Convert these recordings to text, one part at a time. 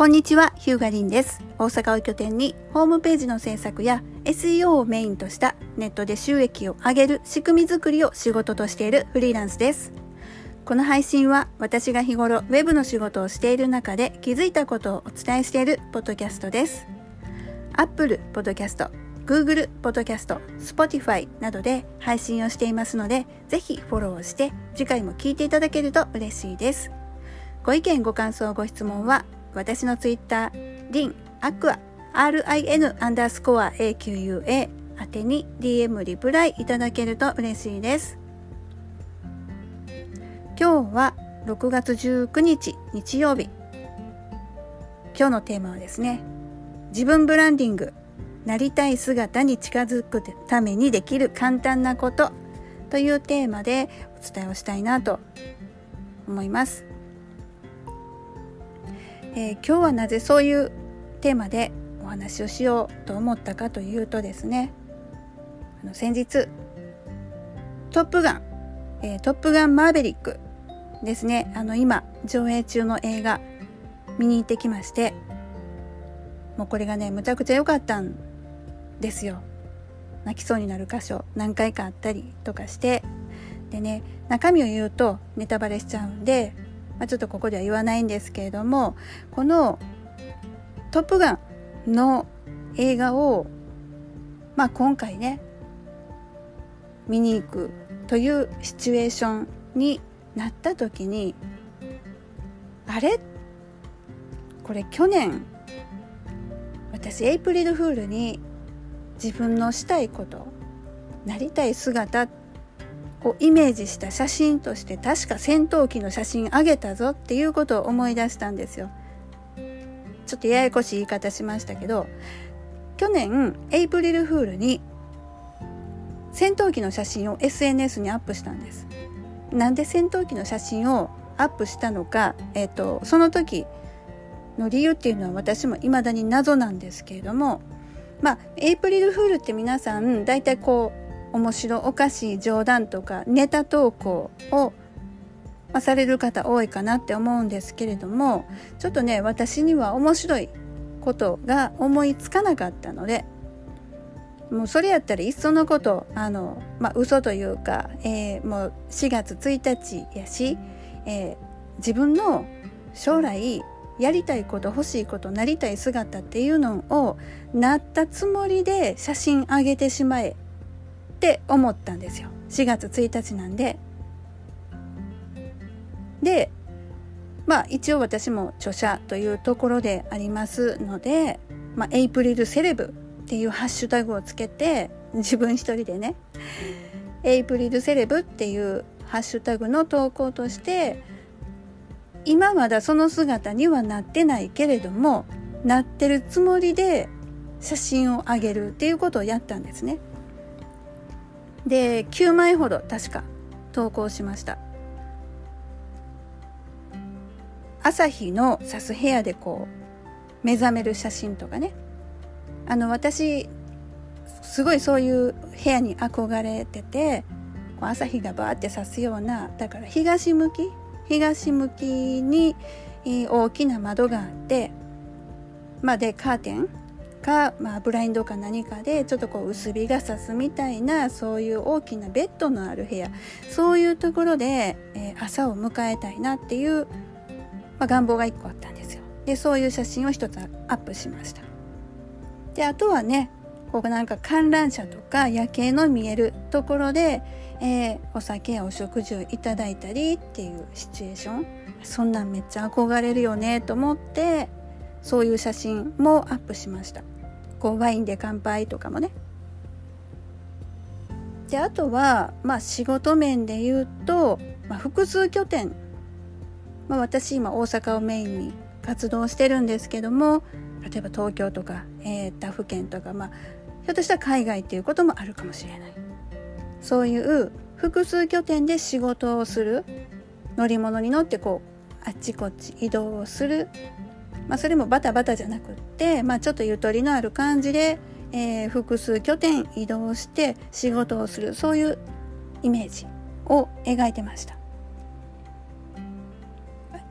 こんにちは、ヒューガリンです。大阪を拠点にホームページの制作や SEO をメインとしたネットで収益を上げる仕組み作りを仕事としているフリーランスです。この配信は私が日頃ウェブの仕事をしている中で気づいたことをお伝えしているポッドキャストです。Apple Podcast、Google Podcast、Spotify などで配信をしていますので、ぜひフォローして次回も聞いていただけると嬉しいです。ご意見ご感想ご質問は私のツイッター、リン、アクア、RIN アンダースコア AQUA 宛てに DM リプライいただけると嬉しいです。今日は6月19日日曜日。今日のテーマはですね、自分ブランディング、なりたい姿に近づくためにできる簡単なことというテーマでお伝えをしたいなと思います。えー今日はなぜそういうテーマでお話をしようと思ったかというとですねあの先日「トップガン」えートップガンマーヴェリック」ですねあの今上映中の映画見に行ってきましてもうこれがねむちゃくちゃ良かったんですよ。泣きそうになる箇所何回かあったりとかしてでね中身を言うとネタバレしちゃうんでまあ、ちょっとここでは言わないんですけれどもこの「トップガン」の映画を、まあ、今回ね見に行くというシチュエーションになった時にあれ？これ去年私エイプリルフールに自分のしたいことなりたい姿をイメージした写真として確か戦闘機の写真あげたぞっていうことを思い出したんですよ。ちょっとややこしい言い方しましたけど去年エイプリルフールに戦闘機の写真を SNS にアップしたんです。なんで戦闘機の写真をアップしたのか、えっとその時の理由っていうのは私も未だに謎なんですけれどもまあエイプリルフールって皆さん大体こう面白おかしい冗談とかネタ投稿を、ま、される方多いかなって思うんですけれどもちょっとね私には面白いことが思いつかなかったのでもうそれやったらいっそのことあの、まあ、嘘というか、えーもう4月1日やし、えー自分の将来やりたいこと欲しいことなりたい姿っていうのをなったつもりで写真あげてしまえって思ったんですよ4月1日なんででまあ一応私も著者というところでありますので、まあ、エイプリルセレブっていうハッシュタグをつけて自分一人でねエイプリルセレブっていうハッシュタグの投稿として今まだその姿にはなってないけれどもなってるつもりで写真をあげるっていうことをやったんですね。で9枚ほど確か投稿しました。朝日のさす部屋でこう目覚める写真とかね。あの私すごいそういう部屋に憧れてて朝日がバーってさすようなだから東向き東向きに大きな窓があってまあでカーテンか、まあ、ブラインドか何かでちょっとこう薄日が差すみたいなそういう大きなベッドのある部屋そういうところで、えー朝を迎えたいなっていう、まあ、願望が1個あったんですよ。でそういう写真を一つアップしました。であとはねここなんか観覧車とか夜景の見えるところで、えーお酒やお食事をいただいたりっていうシチュエーションそんなんめっちゃ憧れるよねと思ってそういう写真もアップしましたこうワインで乾杯とかもね。であとは、まあ、仕事面で言うと、まあ、複数拠点、まあ、私今大阪をメインに活動してるんですけども例えば東京とか、えー他府県とか、まあ、ひょっとしたら海外っていうこともあるかもしれない。そういう複数拠点で仕事をする乗り物に乗ってこうあっちこっち移動をするまあ、それもバタバタじゃなくって、まあ、ちょっとゆとりのある感じで、えー複数拠点移動して仕事をするそういうイメージを描いてました。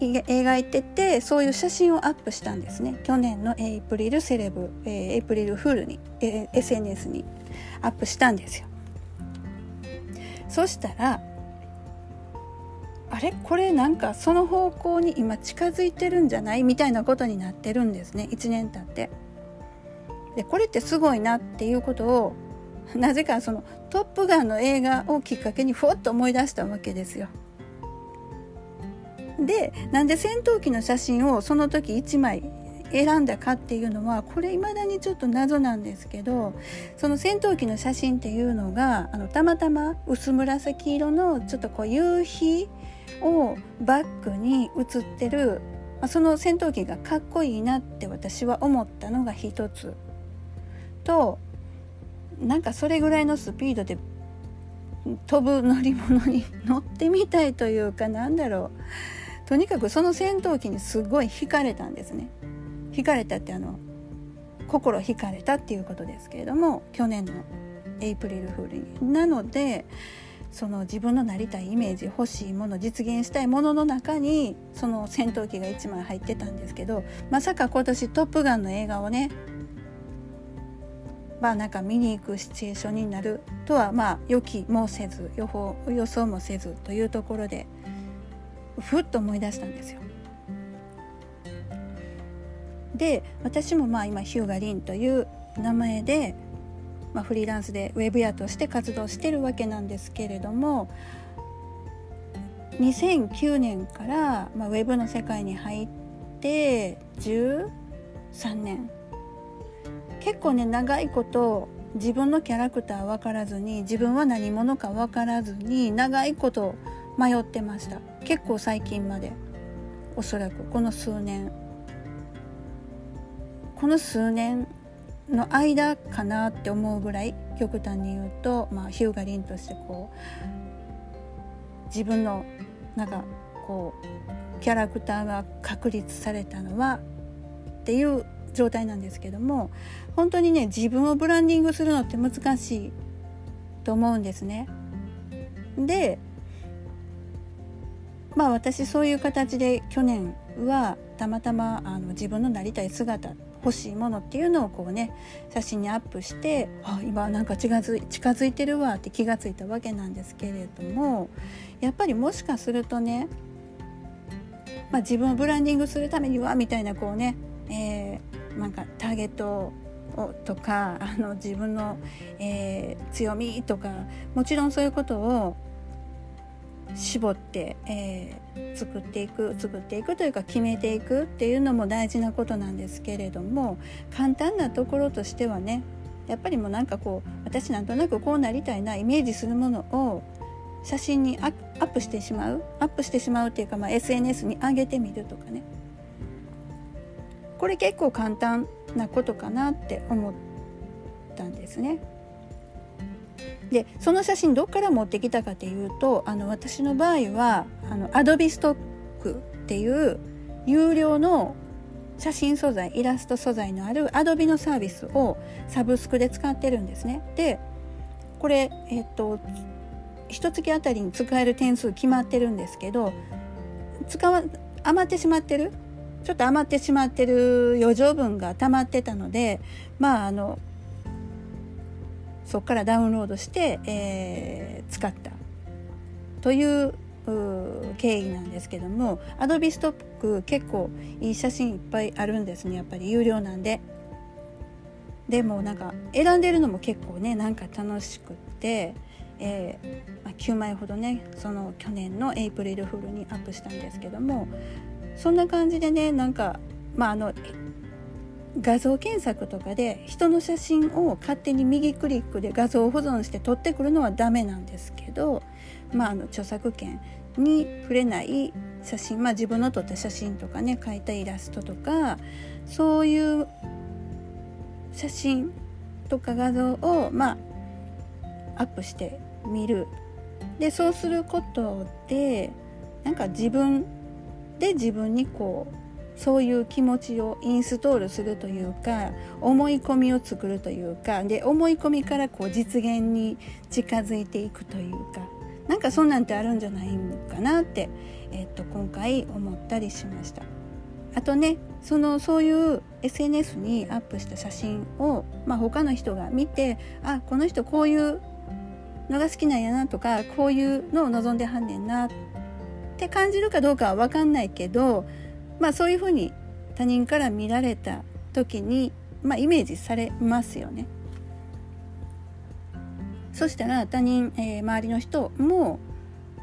描いててそういう写真をアップしたんですね。去年のエイプリルセレブ、えー、エイプリルフールに、えー、SNS にアップしたんですよ。そしたらあれ？これなんかその方向に今近づいてるんじゃない？みたいなことになってるんですね。1年経って。でこれってすごいなっていうことを なぜかその「トップガン」の映画をきっかけにふわっと思い出したわけですよ。でなんで戦闘機の写真をその時1枚選んだかっていうのはこれ未だにちょっと謎なんですけどその戦闘機の写真っていうのがあのたまたま薄紫色のちょっとこう夕日をバックに写ってる、まあ、その戦闘機がかっこいいなって私は思ったのが一つとなんかそれぐらいのスピードで飛ぶ乗り物に乗ってみたいというかなんだろう。とにかくその戦闘機にすごい惹かれたんですね。惹かれたってあの心惹かれたっていうことですけれども去年のエイプリルフールに。なのでその自分のなりたいイメージ欲しいもの実現したいものの中にその戦闘機が1枚入ってたんですけどまさか今年「トップガン」の映画をねまあなんか見に行くシチュエーションになるとはまあ予期もせず予報予想もせずというところでふっと思い出したんですよ。で私もまあ今ヒューガリンという名前で、まあ、フリーランスでウェブ屋として活動してるわけなんですけれども2009年から、まあ、ウェブの世界に入って13年。結構ね長いこと自分のキャラクター分からずに自分は何者か分からずに長いこと迷ってました。結構最近まで。おそらくこの数年。この数年の間かなって思うぐらい極端に言うと、まあ、ヒューガリンとしてこう自分のなんかこうキャラクターが確立されたのはっていう状態なんですけども本当にね自分をブランディングするのって難しいと思うんですね。でまあ私そういう形で去年はたまたまあの自分のなりたい姿っ欲しいものっていうのをこうね写真にアップしてあ今なんか近づ近づいてるわって気がついたわけなんですけれどもやっぱりもしかするとね、まあ、自分をブランディングするためにはみたいなこうね、えー、なんかターゲットをとかあの自分の、えー、強みとかもちろんそういうことを絞って、えー、作っていく作っていくというか決めていくっていうのも大事なことなんですけれども簡単なところとしてはねやっぱりもうなんかこう私なんとなくこうなりたいなイメージするものを写真にアップしてしまうアップしてしまうっていうか、まあ、SNS に上げてみるとかねこれ結構簡単なことかなって思ったんですね。でその写真どっから持ってきたかというとあの私の場合はあの Adobe ストックっていう有料の写真素材イラスト素材のある Adobe のサービスをサブスクで使ってるんですね。でこれえっと一月あたりに使える点数決まってるんですけど使わ余ってしまってるちょっと余ってしまってる余剰分が溜まってたのでまああのそこからダウンロードして、えー、使ったという経緯なんですけども Adobe ストック結構いい写真いっぱいあるんですねやっぱり有料なんで。でもなんか選んでるのも結構ねなんか楽しくって、えーまあ、9枚ほどねその去年のエイプリルフールにアップしたんですけどもそんな感じでねなんかまああの画像検索とかで人の写真を勝手に右クリックで画像保存して撮ってくるのはダメなんですけど、まあ、あの著作権に触れない写真、まあ、自分の撮った写真とかね描いたイラストとかそういう写真とか画像を、まあ、アップしてみる。でそうすることでなんか自分で自分にこうそういう気持ちをインストールするというか思い込みを作るというかで思い込みからこう実現に近づいていくというかなんかそんなんてあるんじゃないんかなって、え、っと今回思ったりしました。あとねそのそういう SNS にアップした写真を、まあ、他の人が見てあこの人こういうのが好きなんやなとかこういうのを望んではんねんなって感じるかどうかは分かんないけど、まあ、そういうふうに他人から見られた時に、まあ、イメージされますよね。そしたら他人、えー、周りの人も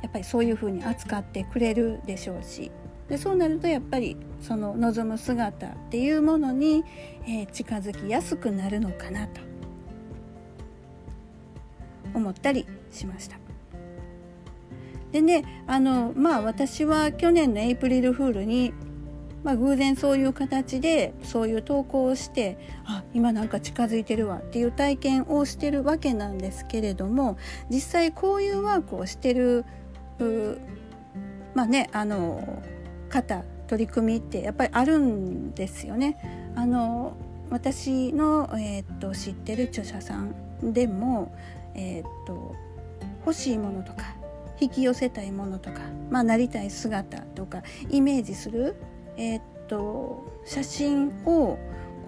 やっぱりそういうふうに扱ってくれるでしょうしでそうなるとやっぱりその望む姿っていうものに、えー、近づきやすくなるのかなと思ったりしました。でねあのまあ私は去年のエイプリルフールに、まあ、偶然そういう形でそういう投稿をしてあ今なんか近づいてるわっていう体験をしてるわけなんですけれども実際こういうワークをしてるまあねあの方取り組みってやっぱりあるんですよね。あの私の、えー、っと知ってる著者さんでも、えー、っと欲しいものとか引き寄せたいものとか、まあ、なりたい姿とかイメージする、えー、っと写真を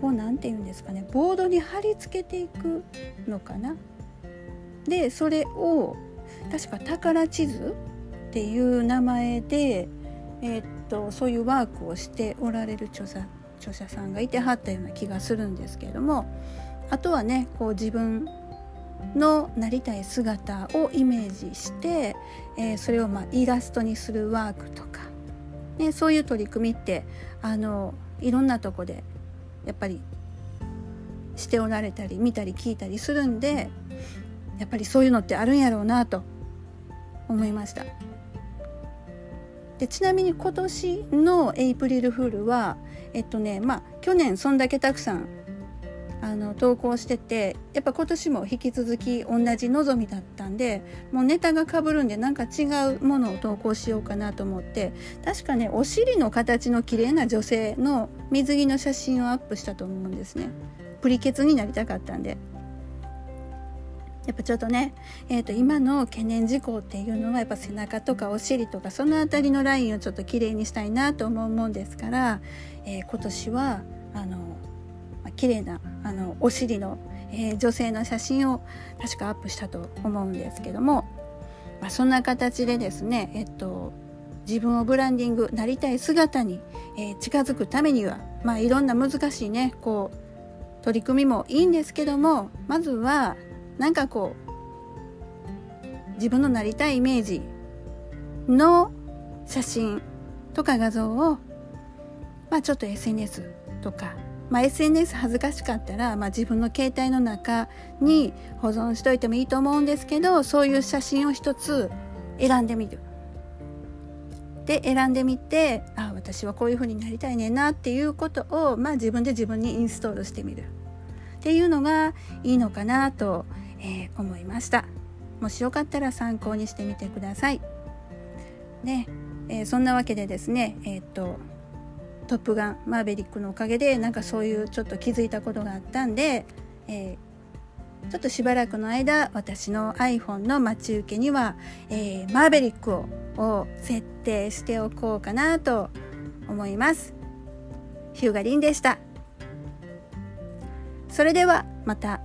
こう何て言うんですかねボードに貼り付けていくのかな。でそれを確か宝地図っていう名前で、えー、っとそういうワークをしておられる著者著者さんがいてはったような気がするんですけれどもあとはねこう自分のなりたい姿をイメージして、えー、それをまあイラストにするワークとか、ね、そういう取り組みってあのいろんなとこでやっぱりしておられたり見たり聞いたりするんでやっぱりそういうのってあるんやろうなと思いました。でちなみに今年のエイプリルフールはえっとねまあ去年そんだけたくさんあの投稿しててやっぱ今年も引き続き同じ望みだったんでもうネタがかぶるんでなんか違うものを投稿しようかなと思って確かねお尻の形の綺麗な女性の水着の写真をアップしたと思うんですね。プリケツになりたかったんで。やっぱちょっとね、えー、と今の懸念事項っていうのはやっぱ背中とかお尻とかその辺りのラインをちょっと綺麗にしたいなと思うもんですから、えー、今年はあの、綺麗なあのお尻の、えー、女性の写真を確かアップしたと思うんですけども、まあ、そんな形でですね、えっと、自分をブランディングなりたい姿に、えー、近づくためには、まあ、いろんな難しいねこう取り組みもいいんですけどもまずはなんかこう自分のなりたいイメージの写真とか画像をまあちょっと SNS とかまあ、SNS 恥ずかしかったら、まあ、自分の携帯の中に保存しといてもいいと思うんですけどそういう写真を一つ選んでみる。で選んでみてあ私はこういう風になりたいねなっていうことを、まあ、自分で自分にインストールしてみる。っていうのがいいのかなとえー、思いました。もしよかったら参考にしてみてください。ね、えー、そんなわけでですねえっ、とトップガンマーベリックのおかげでなんかそういうちょっと気づいたことがあったんで、えー、ちょっとしばらくの間私の iPhone の待ち受けには、えー、マーベリックをを設定しておこうかなと思います。ヒューガリンでした。それではまた。